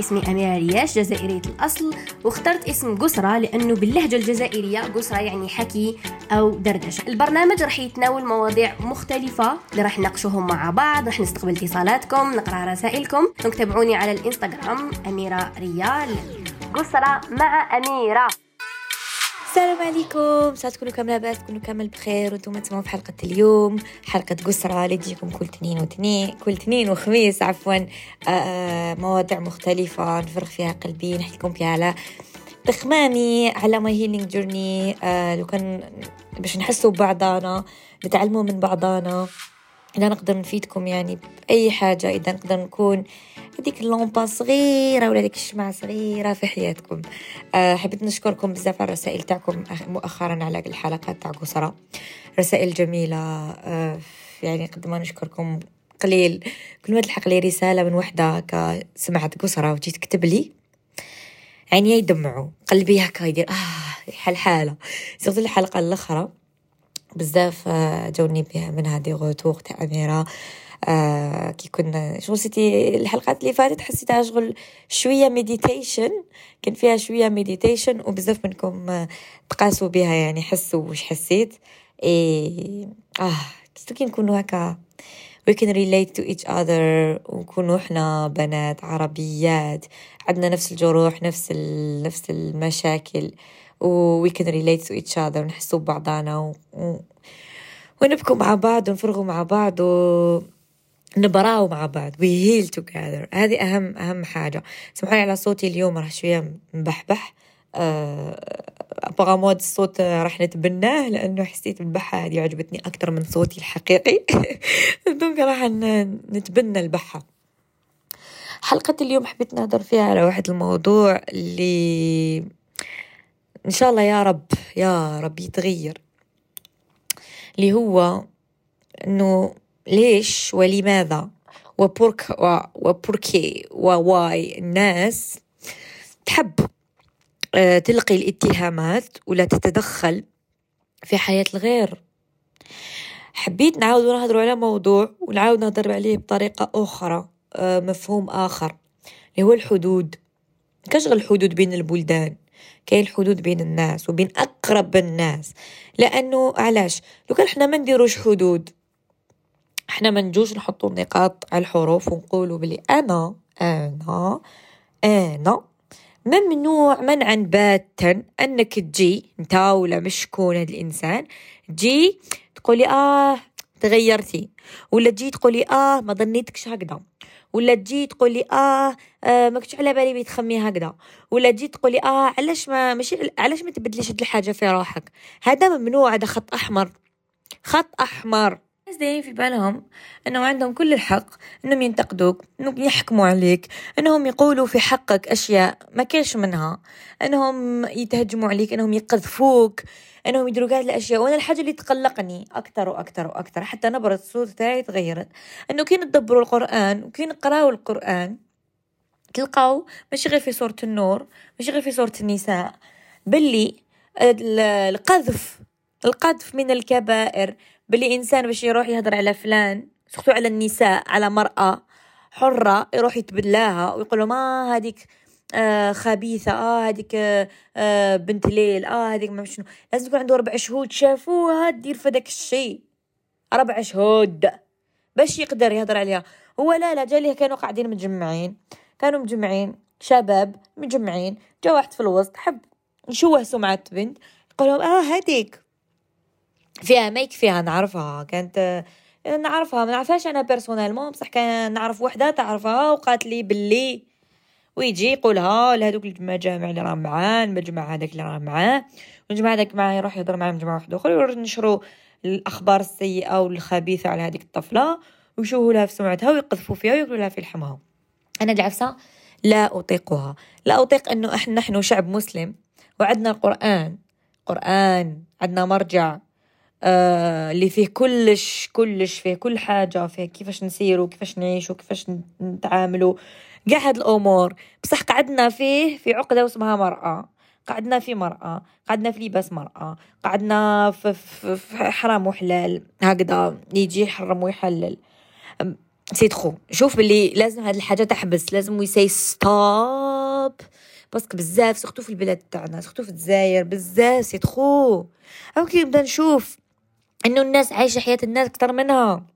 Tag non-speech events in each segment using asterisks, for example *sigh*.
اسمي أميرة رياش جزائرية الأصل. واخترت اسم قسرة لأنه باللهجة الجزائرية قسرة يعني حكي أو دردشة. البرنامج راح يتناول مواضيع مختلفة اللي راح نناقشوهم مع بعض راح نستقبل اتصالاتكم نقرأ رسائلكم. تابعوني على الإنستغرام أميرة ريال. قسرة مع أميرة. السلام عليكم. ساعة تكونوا كامل لاباس تكونوا كامل بخير. وأنتم تسمعوا في حلقة اليوم حلقة قسرة اللي تجيكم كل تنين وتنين كل تنين وخميس عفوا. آه، آه، مواضيع مختلفة نفرغ فيها قلبي نحكي لكم فيها على تخمامي على my healing journey لو كان باش نحسوا ببعضانا نتعلموا من بعضانا. إذا نقدر نفيدكم يعني بأي حاجة إذا نقدر نكون هذيك ال lampe صغيرة ولا هذيك الشمعة صغيرة في حياتكم. أه حبيت نشكركم بزاف على الرسائل تاعكم مؤخرا على الحلقات تاع قصرة. رسائل جميلة أه يعني قد ما نشكركم قليل. كل ما تلحق لي رسالة من وحدة سمعت قصرة وجيت تكتب لي عيني يدمعوا قلبي هكا يدير آه حالحالة surtout الحلقة الأخرى بزاف آه، جاوني بها من هذه retour تاع أميرة. آه كي كنا شغل سيتي الحلقات اللي فاتت حسيتها شغل شوية meditation كان فيها شوية meditation وبزاف منكم آه، تقاسوا بها يعني حسوا وش حسيت. إيه آه كي نكونوا هكا we can relate to each other ونكونوا إحنا بنات عربيات عندنا نفس الجروح نفس نفس المشاكل. و we can relate to each other ونحسوا ببعضانا و... و... ونبكوا مع بعض ونفرغوا مع بعض و نبراو مع بعض. We heal together. هذه أهم أهم حاجة. سمحوا على صوتي اليوم راح شوية مبحبح. أبغى mode الصوت راح نتبناه لأنه حسيت البحة هذه عجبتني أكثر من صوتي الحقيقي. *laughs* donc راح نتبنى البحة. حلقة اليوم حبيت نهضر فيها على واحد الموضوع اللي إن شاء الله يا رب يا رب يتغير. اللي هو إنه ليش ولماذا؟ وبورك وبوركي وواي الناس تحب آه، تلقي الاتهامات ولا تتدخل في حياة الغير. حبيت نعاود نهضر على موضوع ونعاود نهضر عليه بطريقة أخرى آه، مفهوم آخر اللي هو الحدود. كشغل الحدود بين البلدان؟ كاين الحدود بين الناس وبين أقرب الناس. لأنه علاش؟ لو كان إحنا ما نديروش حدود. إحنا ما نجوش نحطوا النقاط على الحروف ونقولوا بلي أنا أنا أنا. ممنوع منعا باتا أنك تجي أنت ولا مش شكون هذا الإنسان تجي تقولي آه تغيرتي ولا تجي تقولي آه ما ظنيتكش هكذا. ولا تجي تقولي آه, آه ما كنتش على بالي بيتخمي هكذا. ولا تجي تقولي آه علاش ما ماشي علاش ما تبدليش هاد الحاجة في روحك؟ هذا ممنوع هذا خط أحمر. خط أحمر. الناس دايرين في بالهم انهم عندهم كل الحق إنهم ينتقدوك إنهم يحكموا عليك إنهم يقولوا في حقك أشياء ما كاش منها إنهم يتهجموا عليك إنهم يقذفوك إنهم يديروا كاع الأشياء. وأنا الحاجة اللي تقلقني أكثر وأكثر وأكثر حتى نبرة الصوت تاعي تغيرت إنه كي ندبروا القرآن وكي نقراو القرآن تلقاو ماشي غير في سوره النور ماشي غير في سوره النساء باللي القذف القذف من الكبائر باللي إنسان باش يروح يهضر على فلان سختو على النساء على مرأة حرة يروح يتبلاها ويقول ما هذيك آه خبيثة آه هذيك آه بنت ليل آه هذيك ما شنو. لازم يكون عنده ربع شهود شافوها دير في داك الشيء. ربع شهود باش يقدر يهضر عليها. هو لا لا جا ليه كانوا قاعدين متجمعين. كانوا مجمعين شباب مجمعين جا واحد في الوسط حب نشوه سمعة بنت لهم آه هذيك. فيها ميك فيها نعرفها. كانت نعرفها. ما نعرفهاش أنا بيرسونيلمون بصح كان نعرف وحدة تعرفها وقالت لي باللي ويجي يقولها لهذوك المجامع اللي راه معاه المجمع هذاك اللي راه معاه. والجماعه هذاك معاه يروح يهضر مع مجمع واحد اخر ينشروا الأخبار السيئة والخبيثة على هذيك الطفلة ويشوهوا لها في سمعتها ويقذفوا فيها ويقولوا لها في لحمها أنا العفسة لا أطيقها. لا أطيق إنه إحنا نحن شعب مسلم وعندنا القرآن. قرآن عندنا مرجع. آه اللي فيه كلش كلش فيه كل حاجة فيه كيفاش نسيرو كيفاش نعيشو كيفاش نتعاملو قاع هاد الأمور. بصح قعدنا فيه في عقدة واسمها مرأة. قعدنا في مرأة قعدنا في لباس مرأة قعدنا في, في, في حرام وحلال هكذا يجي يحرم ويحلل. c'est trop شوف باللي لازم هاد الحاجة تحبس لازم we say stop parce que بزاف surtout في البلاد تاعنا surtout في الجزائر بزاف c'est trop okay نبدأ نشوف. إنه الناس عايشة حياة الناس أكثر منها.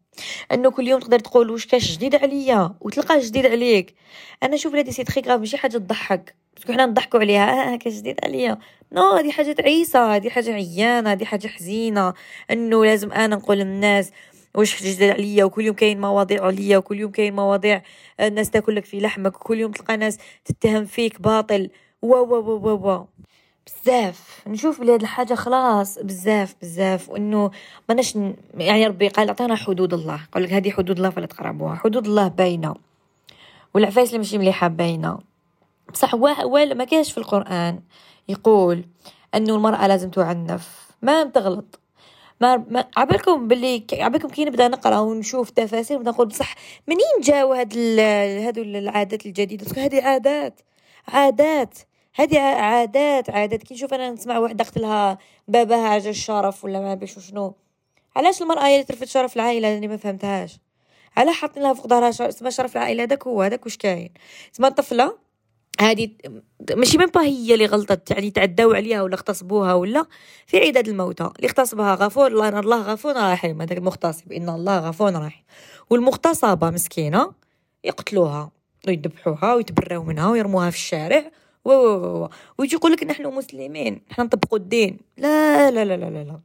إنه كل يوم تقدر تقول واش كاش جديد عليا؟ وتلقى جديد عليك. أنا شوف هذه c'est très ماشي حاجة تضحك. parce que حنا نضحكوا عليها. آه كاش جديد عليا. non هذه حاجة تعيسة. هذه حاجة عيانة. هذه حاجة حزينة. إنه لازم أنا نقول للناس واش جديد عليا. وكل يوم كاين مواضيع عليا. وكل يوم كاين مواضيع الناس تاكل لك في لحمك. وكل يوم تلقى ناس تتهم فيك باطل. و و و و. بزاف. نشوف بلي هاد الحاجة خلاص بزاف بزاف. وإنه ماناش يعني ربي قال عطانا حدود الله. قال لك هذه حدود الله فلا تقربوها. حدود الله باينة. والعفايس اللي ماشي مليحة باينة. بصح ولا ما كاش في القرآن يقول انه المرأة لازم تعنف. ما تغلط ما, عبالكم باللي عبالكم كي نبدأ نقرأ ونشوف تفاسير نبدا نقول بصح منين جاو هاد هادو العادات الجديدة؟ هذه عادات عادات. هذه عادات عادات. كي نشوف أنا نسمع واحدة قتلها باباها عجل الشرف ولا ما بيش شنو علاش المرأة هي ترفد شرف العائلة؟ اللي ما فهمتهاش. على حاطين لها فوق ظهرها اسمها شرف العائلة؟ هذاك هو هذاك واش كاين؟ اسمها الطفلة؟ هذه ماشي من هي اللي غلطت يعني تعداو عليها ولا اغتصبوها ولا في عداد الموتى. اللي اغتصبها غفور الله الله غفور رحيم. هذاك المغتصب إن الله غفور رحيم. والمغتصبة مسكينة يقتلوها ويذبحوها ويتبراو منها ويرموها في الشارع. و و ويجي يقول لك نحن مسلمين نحن نطبقوا الدين. لا لا لا لا لا, لا.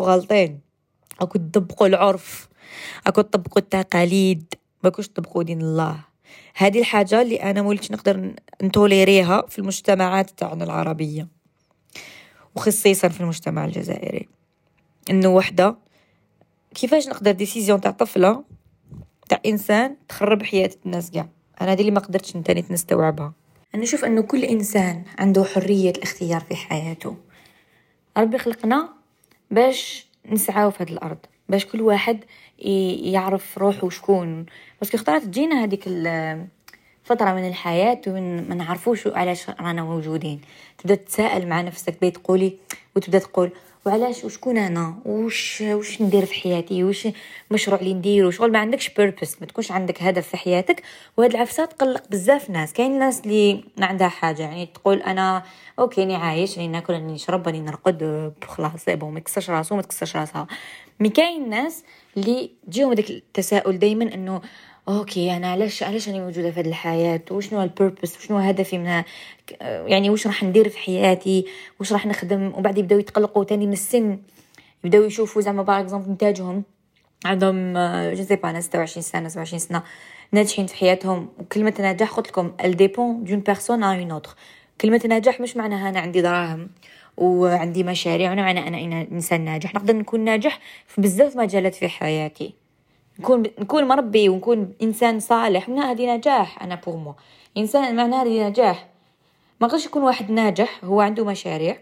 غالطين أكو تطبقوا العرف. أكو تطبقوا التقاليد. ما تطبقوا دين الله. هذه الحاجة اللي أنا مولتش نقدر نتوليريها في المجتمعات تاعنا العربية. وخصيصا في المجتمع الجزائري. إنه وحدة. كيفاش نقدر ديسيزيون تاع طفلة تاع إنسان تخرب حياة الناس كاع؟ أنا هذه اللي ما قدرتش نتاني نستوعبها أنا أشوف أنه كل إنسان عنده حرية الاختيار في حياته. ربي خلقنا باش نسعاو في هذه الأرض باش كل واحد يعرف روحه وشكون بس اختارت تجينا هذيك فترة من الحياة ومن ما نعرفوش علاش رانا موجودين. تبدأ تساءل مع نفسك تبدا تقولي وتبدأ تقول وعلاش؟ وشكون أنا؟ وش وش ندير في حياتي؟ وش مشروع اللي نديرو؟ شغل ما عندكش بيربس ما تكونش عندك هدف في حياتك. وهاد العفسه تقلق بزاف ناس. كاين ناس اللي ما عندها حاجة يعني تقول أنا okay أني عايش راني ناكل راني نشرب راني نرقد خلاص bon ما تكسرش راسو ما تكسرش راسها. mais كاين ناس اللي تجيهم داك التساؤل دائما إنه okay أنا علاش علاش راني موجودة في هذه الحياة؟ وشنو ال purpose وشنو هدفي منها يعني واش راح ندير في حياتي؟ واش راح نخدم؟ وبعد يبداو يتقلقوا تاني من السن. يبداو يشوفوا زعما par exemple نتاجهم. عندهم je sais pas 26 سنة 27 سنة ناجحين في حياتهم. وكلمه نجاح قلت لكم elle dépend d'une personne à une autre كلمة نجاح مش معناها أنا عندي دراهم وعندي مشاريع ومعنى أنا إنسان ناجح. نقدر نكون ناجح في بزاف مجالات في حياتي. نكون نكون مربي ونكون إنسان صالح من هذه نجاح أنا pour moi إنسان معناها هذه نجاح. ما قدرش يكون واحد ناجح هو عنده مشاريع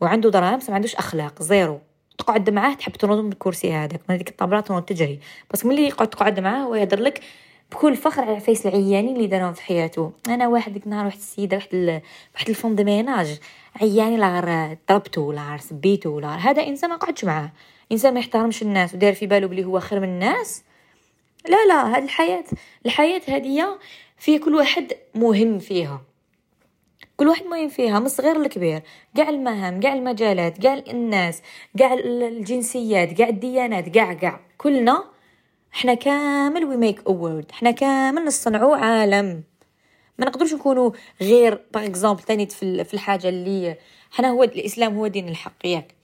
وعنده دراهم بس ما عندوش أخلاق zéro. تقعد معاه تحب تنوض من الكرسي هذاك من هذيك الطابلة تنوض تجري. بس ملي يقعد تقعد معاه هو لك بكل فخر على فيس العيانين اللي دارهم في حياته أنا واحد ديك النهار واحد السيدة واحد ال... واحد ال femme de ménage عياني لا غير ضربته لا غير سبيته لا هذا إنسان ما قعدش معاه. إنسان ما يحترمش الناس وداير في باله بلي هو خير من الناس. لا لا هاد الحياة الحياة هادية في كل واحد مهم فيها. كل واحد مهم فيها من الصغير للكبير. كاع المهام كاع المجالات كاع الناس كاع الجنسيات كاع الديانات كاع كاع كلنا إحنا كامل وي ميك وورد إحنا كامل نصنعوا عالم. ما نقدرش نكونوا غير باغ اكزومبل ثاني في الحاجة اللي حنا هو الإسلام هو دين الحق ياك.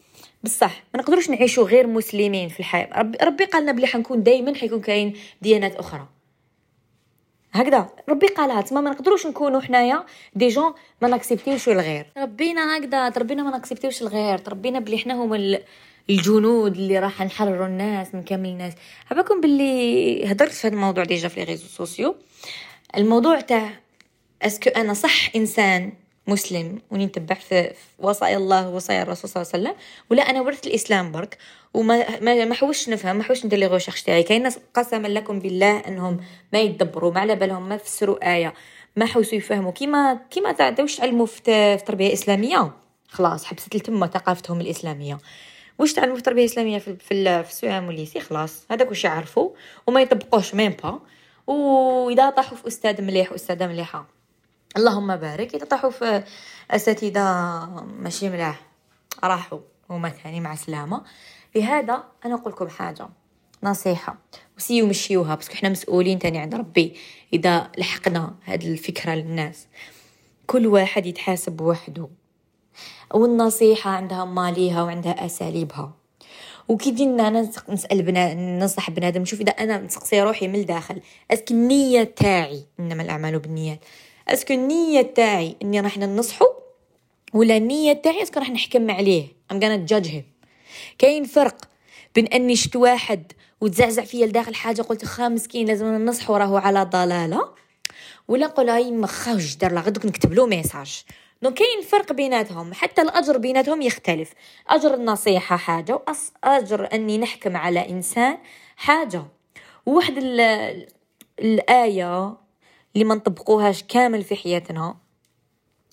بصح ما نقدروش نعيشوا غير مسلمين في الحياة. ربي قالنا بلي حنكون دائما حيكون كاين ديانات أخرى. هكذا. ربي قالها تما ما نقدروش نكونوا حنايا دي جون ما نأكسبتيوش الغير. ربينا هكذا تربينا ما نأكسبتيوش الغير. تربينا بلي حنا هما الجنود اللي راح نحرروا الناس من كامل الناس. عباكم باللي هضرت في هذا الموضوع déjà في les réseaux sociaux؟ الموضوع تاع est-ce que أنا صح إنسان مسلم ونتبع في وصايا الله ووصايا الرسول صلى الله عليه وسلم ولا أنا ورثت الإسلام برك وما ما حوش نفهم ما حوش ندير les recherches تاعي. كاين ناس قسما لكم بالله أنهم ما يدبروا ما على بالهم ما فسروا آية ما حوسوا يفهموا. كيما كيما تعدوش علموا في التربيه الاسلاميه خلاص حبست التمه ثقافتهم الإسلامية. واش تعلموا في التربية الإسلامية في في, في ال CEM وال lycée؟ خلاص. هذاك واش يعرفوا وما يطبقوش même pas واذا طاحوا في أستاذ مليح وأستاذة مليحة. اللهم بارك. إذا طاحوا في أساتذة ماشي ملاح راحوا. هما ثاني مع سلامة. لهذا أنا أقول لكم حاجة نصيحة. وسيو مشيوها بس إحنا مسؤولين تاني عند ربي. إذا لحقنا هذه الفكرة للناس كل واحد يتحاسب بوحده. والنصيحة عندها ماليها وعندها أساليبها. وكي دينا أنا نسأل بنا ننصح بنادم نشوف إذا أنا نسقسي روحي من الداخل est-ce que النيه تاعي إنما الأعمال بالنيات. est-ce que النيه تاعي إني راح ننصحو ولا النيه تاعي est-ce que راح نحكم عليه. I'm gonna judge him. كاين فرق بين أني شفت واحد وتزعزع فيا لداخل حاجة قلت خا مسكين لازم ننصحو راهو على ضلالة. ولا نقول هاي ما خاوش دار لا غدوك نكتب له message كاين فرق بيناتهم. حتى الأجر بيناتهم يختلف. أجر النصيحة حاجة واجر أني نحكم على إنسان حاجة. وواحد الآية اللي ما نطبقوهاش كامل في حياتنا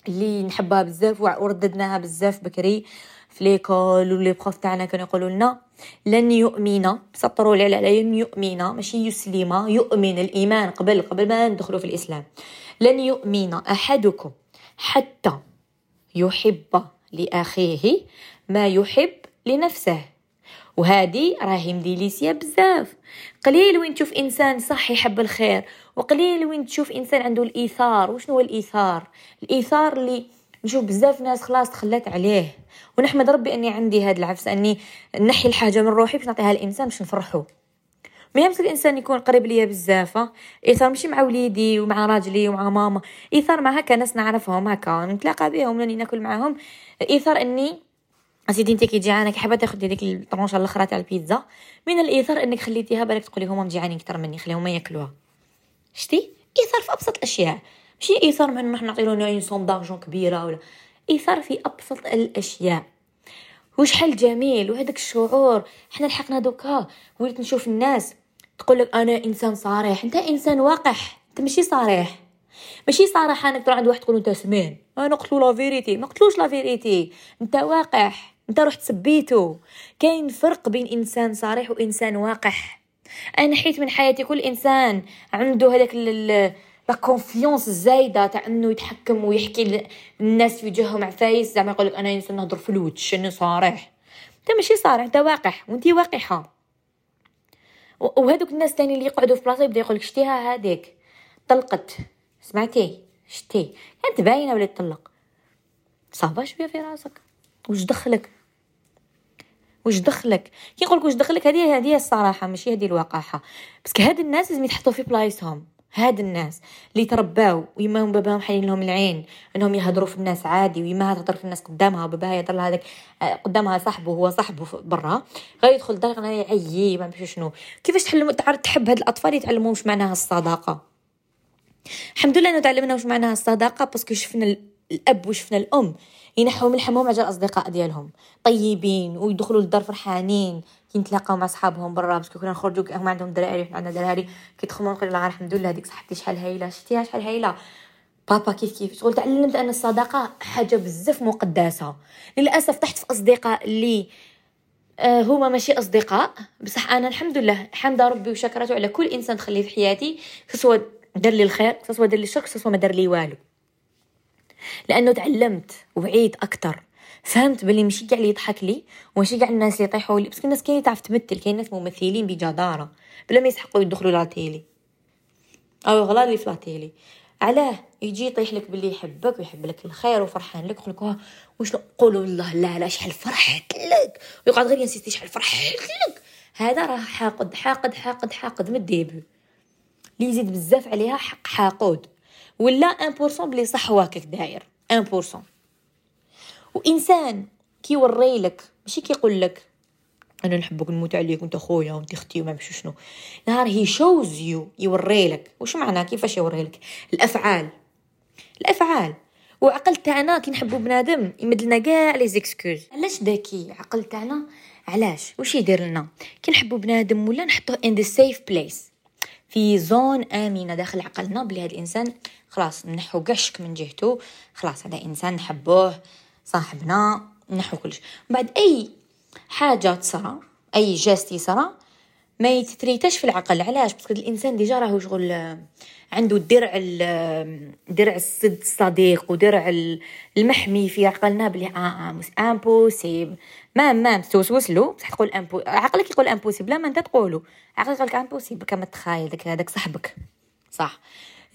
اللي نحبها بزاف ورددناها بزاف بكري في l'école و les profs تاعنا كانوا يقولوا لنا لن يؤمن سطروا لي على لن يؤمن ماشي يسلم يؤمن الإيمان قبل قبل ما ندخلوا في الإسلام. لن يؤمن أحدكم حتى يحب لأخيه ما يحب لنفسه. وهذه راهي مديليسيا بزاف. قليل وين تشوف إنسان صح يحب الخير وقليل وين تشوف إنسان عنده الإيثار. وشنو هو الإيثار؟ الإيثار اللي نشوف بزاف ناس خلاص تخلات عليه. ونحمد ربي أني عندي هذا العفس أني نحي الحاجة من روحي باش نعطيها للانسان باش نفرحو. ما يمسك الإنسان يكون قريب ليا بزاف ايثار ماشي مع وليدي ومع راجلي ومع ماما. ايثار مع هكا ناس نعرفهم هكا نتلاقى بهم ولا ناكل معاهم. ايثار إني أسيدي انت كي جيعانك حابه تاخدي ديك ال tranche الأخرى تاع البيتزا. من الايثار إنك خليتيها بالك تقولي هما مجيعانين أكثر مني خليهم ياكلوها. شتي؟ ايثار في أبسط الأشياء. ماشي ايثار من نروح نعطي له une somme d'argent كبيرة ولا. ايثار في أبسط الأشياء. وشحال جميل وهذاك الشعور. حنا لحقنا دوكا وليت نشوف الناس. تقول لك أنا إنسان صريح. أنت إنسان وقح. أنت ماشي صريح. ماشي صراحة انك تروح عند واحد تقول أنت سمين. أنا قلت له la vérité. ما قلتلوش la vérité. أنت وقح أنت رحت سبيتو. كاين فرق بين إنسان صريح وإنسان وقح أنا حيت من حياتي كل إنسان عنده هذاك la confiance الزايده تاع إنه يتحكم ويحكي للناس في وجههم عفايس زعما يقول لك أنا إنسان نهضر في الوجه اني صريح. أنت ماشي صريح. أنت واقح وأنت واقحه وهذوك الناس تاني اللي يقعدوا في بلاصة يبدأ يقول لك شتيها هذيك. طلقت. سمعتي؟ شتي. كانت باينة ولا تطلق. صافا شوية في راسك. واش دخلك؟ واش دخلك؟ كي نقولك واش دخلك؟ هذه هذه الصراحة ماشي هذه الوقاحة. بس هاد الناس لازم يتحطوا في بلايصهم. هاد الناس اللي ترباو ويما هم باباهم حالين لهم العين انهم يهضروا في الناس عادي ويما تهضر في الناس قدامها وباباها يهضر لها هذاك آه، قدامها صاحبه هو صاحبه برا غير يدخل الدار يعيي ما شنو. كيفاش تعرف تحب هاد الأطفال يتعلموا واش معناها الصداقة؟ الحمد لله إنه تعلمنا واش معناها الصداقة parce que شفنا الأب وشفنا الأم. ينحوا من الحمام على الاصدقاء ديالهم. طيبين ويدخلوا للدار فرحانين. كي نتلاقاو مع صحابهم برا parce que كنا نخرجوا هما عندهم دراري وحنا عندنا دراري كيدخلوا نقول لها الحمد لله هذيك صاحبتي شحال هايلة شفتيها شحال هايلة؟ بابا كيف كيف؟ شغل تعلمت ان الصداقة حاجة بزاف مقدسة. للأسف تحت في أصدقاء اللي آه هما ماشي أصدقاء. بصح أنا الحمد لله حمد ربي وشكرته على كل إنسان تخليه في حياتي سواء دار لي الخير سواء دار لي الشر سواء ما دار لي والو. لأنه تعلمت وعيت أكثر فهمت بلي ماشي كاع اللي يضحك لي وماشي كاع الناس اللي يطيحوا لي. بس الناس كاين تعرف تمثل كاين ناس ممثلين بجدارة. بلا ما يسحقوا يدخلوا la télé. أو غلا اللي في la télé. علاه يجي يطيح لك باللي يحبك ويحب لك الخير وفرحان لك يقول لك واش نقولوا والله لا لا شحال فرحت لك. ويقعد غير ينسيستي شحال فرحت لك. هذا راه حاقد حاقد حاقد حاقد من ال début. اللي يزيد بزاف عليها حق حاقود. ولا 1% بلي صح واكك داير. 1% وإنسان كيوري لك ماشي كيقول لك أنا نحبك نموت عليك وأنت خويا وأنت أختي وما مشي شنو. نهار he shows you يوري لك. واش معنى؟ كيفاش يوري لك؟ الأفعال. الأفعال. وعقل تاعنا كي نحبوا بنادم يمدلنا كاع les excuses. علاش ذكي؟ عقل تاعنا علاش؟ واش يدير لنا؟ كي نحبوا بنادم ولا نحطوه in the safe place في zone آمنة داخل عقلنا بلي هذا الإنسان خلاص نحو كاع من جهته. خلاص هذا إنسان نحبوه صاحبنا نحو كلش. بعد أي حاجة تصرى أي geste يصرى ما يتتريتاش في العقل. علاش؟ parce que الإنسان déjà راهو شغل عنده درع درع الصد الصديق ودرع المحمي في عقلنا بلي آه آه impossible ما ما توسوس له بصح تقول امبو عقلك يقول impossible لا ما أنت تقولو. عقلك يقول امبوسيبل كما تخايل داك هذاك صاحبك. صح.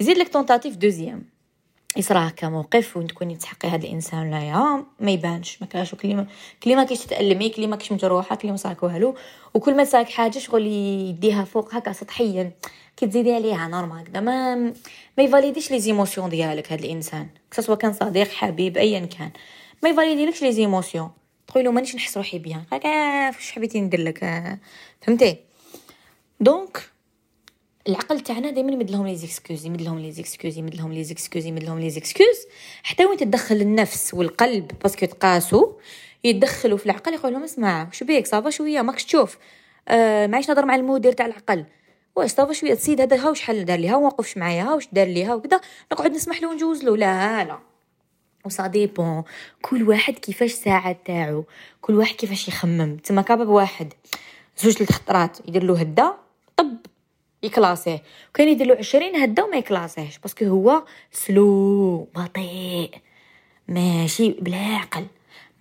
زيد لك tentative deuxième يصرا هكا موقف وين تكوني تحقي هذا الإنسان ولا يا ما يبانش. ما كاش كلمه كلمه كيش تتالمي كلمه كيش مجروحة كلمه صاك والو. وكل ما صاك حاجة شغل يديها فوق هكا سطحيا كي تزيدي عليها normal هكذا. ما ما يفاليديش les émotions ديالك هذا الإنسان. كسوا كان صديق حبيب ايا كان. ما يفاليديلكش les émotions تقولي له مانيش نحس روحي bien. هكا فاش حبيتي ندير لك فهمتي؟ donc العقل تاعنا دائما يمد لهم les excuses يمد لهم les excuses يمد لهم les excuses يمد لهم les excuses حتى وين تدخل النفس والقلب parce que تقاسو يدخلوا في العقل يقول لهم اسمع شو بيك؟ ça va شوية ماكش تشوف. آه معيش نهضر مع المدير تاع العقل. واش ça va شوية السيد هذا ها شحال دار لي ها وقفش معايا واش دار لي ها وكذا نقعد نسمح له ونجوز له. لا لا. و ça dépend كل واحد كيفاش ساعة تاعو. كل واحد كيفاش يخمم. تما capable واحد زوج ثلاث خطرات. يدير له هدا tape. يكلاسيه. وكان يدير له 20 هدا وما يكلاسيهش parce que هو slow بطيء ماشي بلا عقل.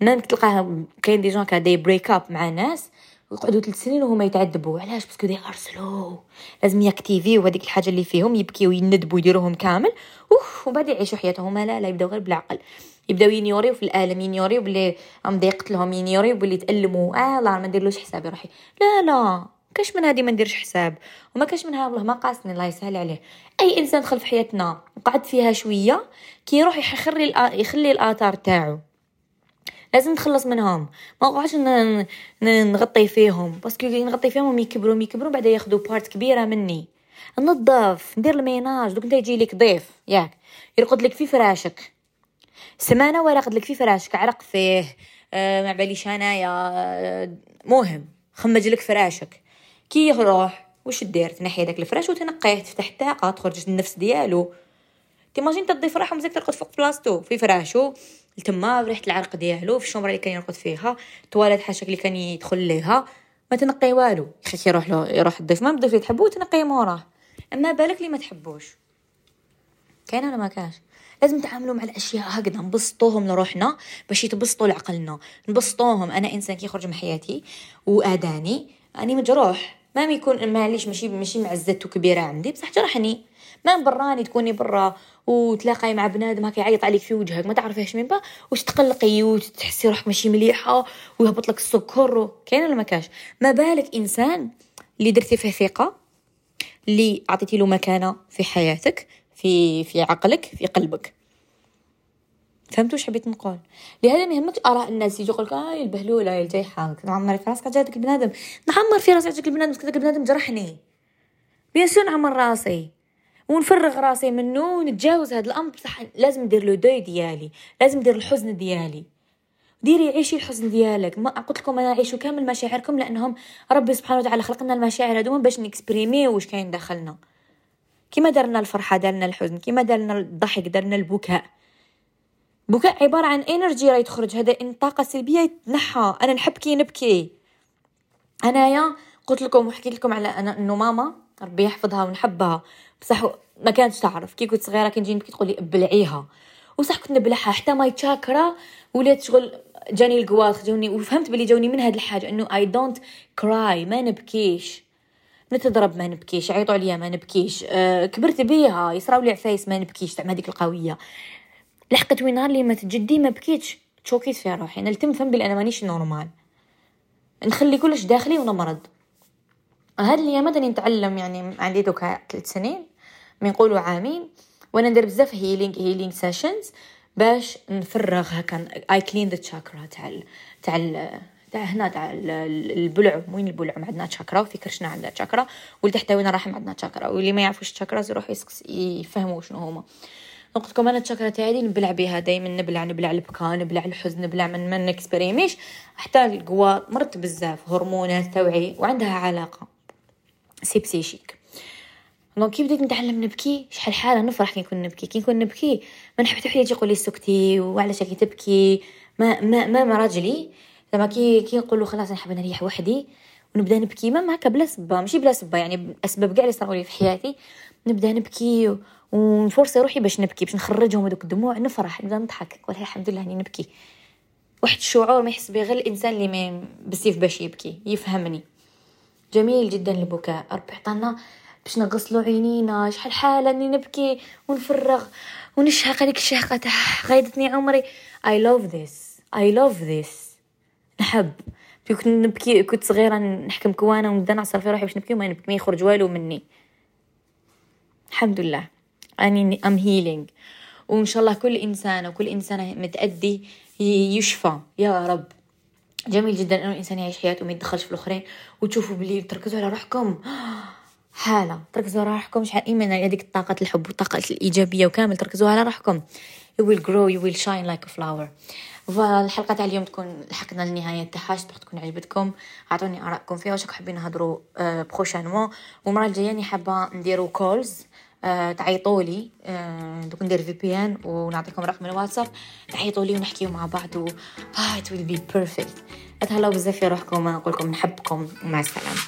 même تلقاه كاين des gens كا break up مع ناس ويقعدوا ثلاث سنين وهما يتعذبوا علاش؟ parce que they are slow لازم يأكتيفي وهذيك الحاجة اللي فيهم يبكيو ويندبوا يديروهم كامل. أوف وبعد يعيشوا حياتهم. لا لا يبداو غير بالعقل. يبداو ينيوريو في الآلم ينيوريو بلي أم يقتلهم ينيوريو بلي تالموا آه لا ما نديرلوش حسابي روحي. لا لا. كاش من هذه ما نديرش حساب؟ وما كاش منها والله ما قاسني الله يسهل عليه. أي إنسان دخل في حياتنا وقعد فيها شوية كي يروح يخلي يخلي الآثار تاعو. لازم نتخلص منهم. ما نقعدش نغطي فيهم. parce que نغطي فيهم يكبروا يكبروا بعدا ياخذوا part كبيرة مني. نظف ندير ال ménage. دوك انت يجي لك ضيف ياك. يرقد لك في فراشك. سمانة ولا يرقد لك في فراشك عرق فيه آه ما باليش أنايا آه مهم. خمج لك فراشك. كي يروح واش دير؟ تنحي داك الفراش وتنقيه تفتح الطاقة تخرج النفس ديالو. t'imagines تضيف راحو مزيك ترقد فوق بلاصتو في فراشو. تما ريحة العرق ديالو في الشومبره اللي كان يرقد فيها. تواليت حاشاك اللي كان يدخل ليها. ما تنقي والو. خيك يروح له يروح الضيف. ما الضيف اللي تحبو تنقي موراه. أما بالك اللي ما تحبوش. كاين ولا ما كاش لازم نتعاملوا مع الأشياء هكذا. نبسطوهم لروحنا باش يتبسطوا لعقلنا. نبسطوهم. أنا إنسان كيخرج من حياتي وآذاني اني مجروح. ما يكون معليش ماشي ماشي معزته كبيره عندي. بصح جرحني ما براني تكوني برا وتلاقاي مع بنادم هكا يعيط عليك في وجهك ما تعرفيهش من با واش تقلقي وتحسي روحك ماشي مليحة ويهبط لك السكر كاين ولا ما كاش؟ ما بالك إنسان اللي درتي فيه ثقة اللي عطيتي له مكانة في حياتك في في عقلك في قلبك. فهمتوا واش حبيت نقول؟ لهذا ما يهمكش آراء الناس. يجي يقول لك هاي البهلولة هاي الجيحه نعمر في راسك جاتك البنادم. نعمر في راسك البنادم. كذا البنادم جرحني. bien sûr نعمر راسي؟ ونفرغ راسي منه ونتجاوز هذا الأمر. بصح لازم ندير le deuil ديالي. لازم ندير الحزن ديالي. ديري عيشي الحزن ديالك. ما قلت لكم أنا عيشوا كامل مشاعركم لأنهم ربي سبحانه وتعالى خلقنا المشاعر هذوما باش نكسبريمي واش كاين داخلنا. كيما دارنا الفرحة دارنا الحزن. كيما دارنا الضحك دارنا البكاء. بكاء عبارة عن energy راهي تخرج هذا طاقه سلبية يتنحى أنا نحب كي نبكي. أنايا قلت لكم وحكيت لكم على أنا إنه ماما ربي يحفظها ونحبها. بصح ما كانتش تعرف. كي كنت صغيرة كنجي نبكي تقولي ابلعيها. وصح كنت نبلعها. حتى my chakra ولات شغل جاني ال goitre جوني وفهمت بلي جوني من هاد الحاجة إنه I don't cry ما نبكيش. نتضرب ما نبكيش. عيطوا عليا ما نبكيش. أه كبرت بيها يصراو لي عفايس ما نبكيش. تاع هذيك القوية. لحقت وين نهار اللي مات جدي ما بكيتش. تشوكيت في روحي. أنا نفهم بلي أنا مانيش normale نخلي كلش داخلي ونمرض هاد الايامات راني نتعلم يعني عندي دوكا ثلاث سنين. من عامين. وأنا ندير بزاف healing healing sessions باش نفرغ هكا. I clean the chakra تاع تاع تاع هنا تاع البلع. وين البلع؟ عندنا تشاكرا وفي كرشنا عندنا تشاكرا ولتحت وين الرحم عندنا تشاكرا واللي ما يعرفوش تشاكرا يروح يفهموا شنو هما. قلت لكم أنا التشاكرا تاعي نبلع بها دائما نبلع نبلع البكاء نبلع الحزن نبلع من ما نكسبريميش حتى القوى مرت بزاف هرمونات توعي وعندها علاقة. c'est psychique donc كي بديت نتعلم نبكي شحال حالة نفرح كي نكون نبكي؟ كي نكون نبكي ما نحب حتى حد يقول لي سكتي وعلاش راكي تبكي؟ ما ما ما راجلي. زعما كي كي نقولوا خلاص نحب نريح وحدي ونبدا نبكي ما هكا بلا سبة. ماشي بلا سبة يعني اسباب كاع اللي صاروا لي في حياتي. نبدا نبكي ونفرصي روحي باش نبكي باش نخرجهم هذوك الدموع نفرح نبدا نضحك. نقول الحمد لله أني نبكي. واحد الشعور ما يحس به غير الإنسان اللي ما بسيف باش يبكي يفهمني. جميل جدا البكاء. ربي عطانا باش نغسلو عينينا شحال حالة أني نبكي ونفرغ ونشهق هذيك الشهقة تاع غايدتني عمري. I love this. I love this. نحب. كنت نبكي كنت صغيرة نحكم كوانا ونبدا نعصر في روحي باش نبكي وما نبكي ما يخرج والو مني. الحمد لله. أني ام هيلينغ وإن شاء الله كل إنسان وكل إنسانة متأدي يشفى. يا رب. جميل جدا إنه الإنسان يعيش حياته ما يدخلش في الآخرين. وتشوفوا بلي تركزوا على روحكم. *gasps* حالة. تركزوا على روحكم. شحال ايمن هذيك طاقة الحب والطاقه الإيجابية وكامل. تركزوا على روحكم. You will grow. You will shine like a flower. فالحلقة تاع اليوم تكون لحقنا للنهايه تاعها تكون عجبتكم. أعطوني آرائكم فيها. واش حابين نهضروا prochainement والمرة الجاية أني حابة نديروا calls آه تعيطوا لي. آه دوك ندير في pin ونعطيكم رقم الواتساب. تعيطوا لي ونحكيو مع بعض و it will be perfect. أتهلاو بزاف في روحكم. نقول لكم نحبكم. ومع السلامة.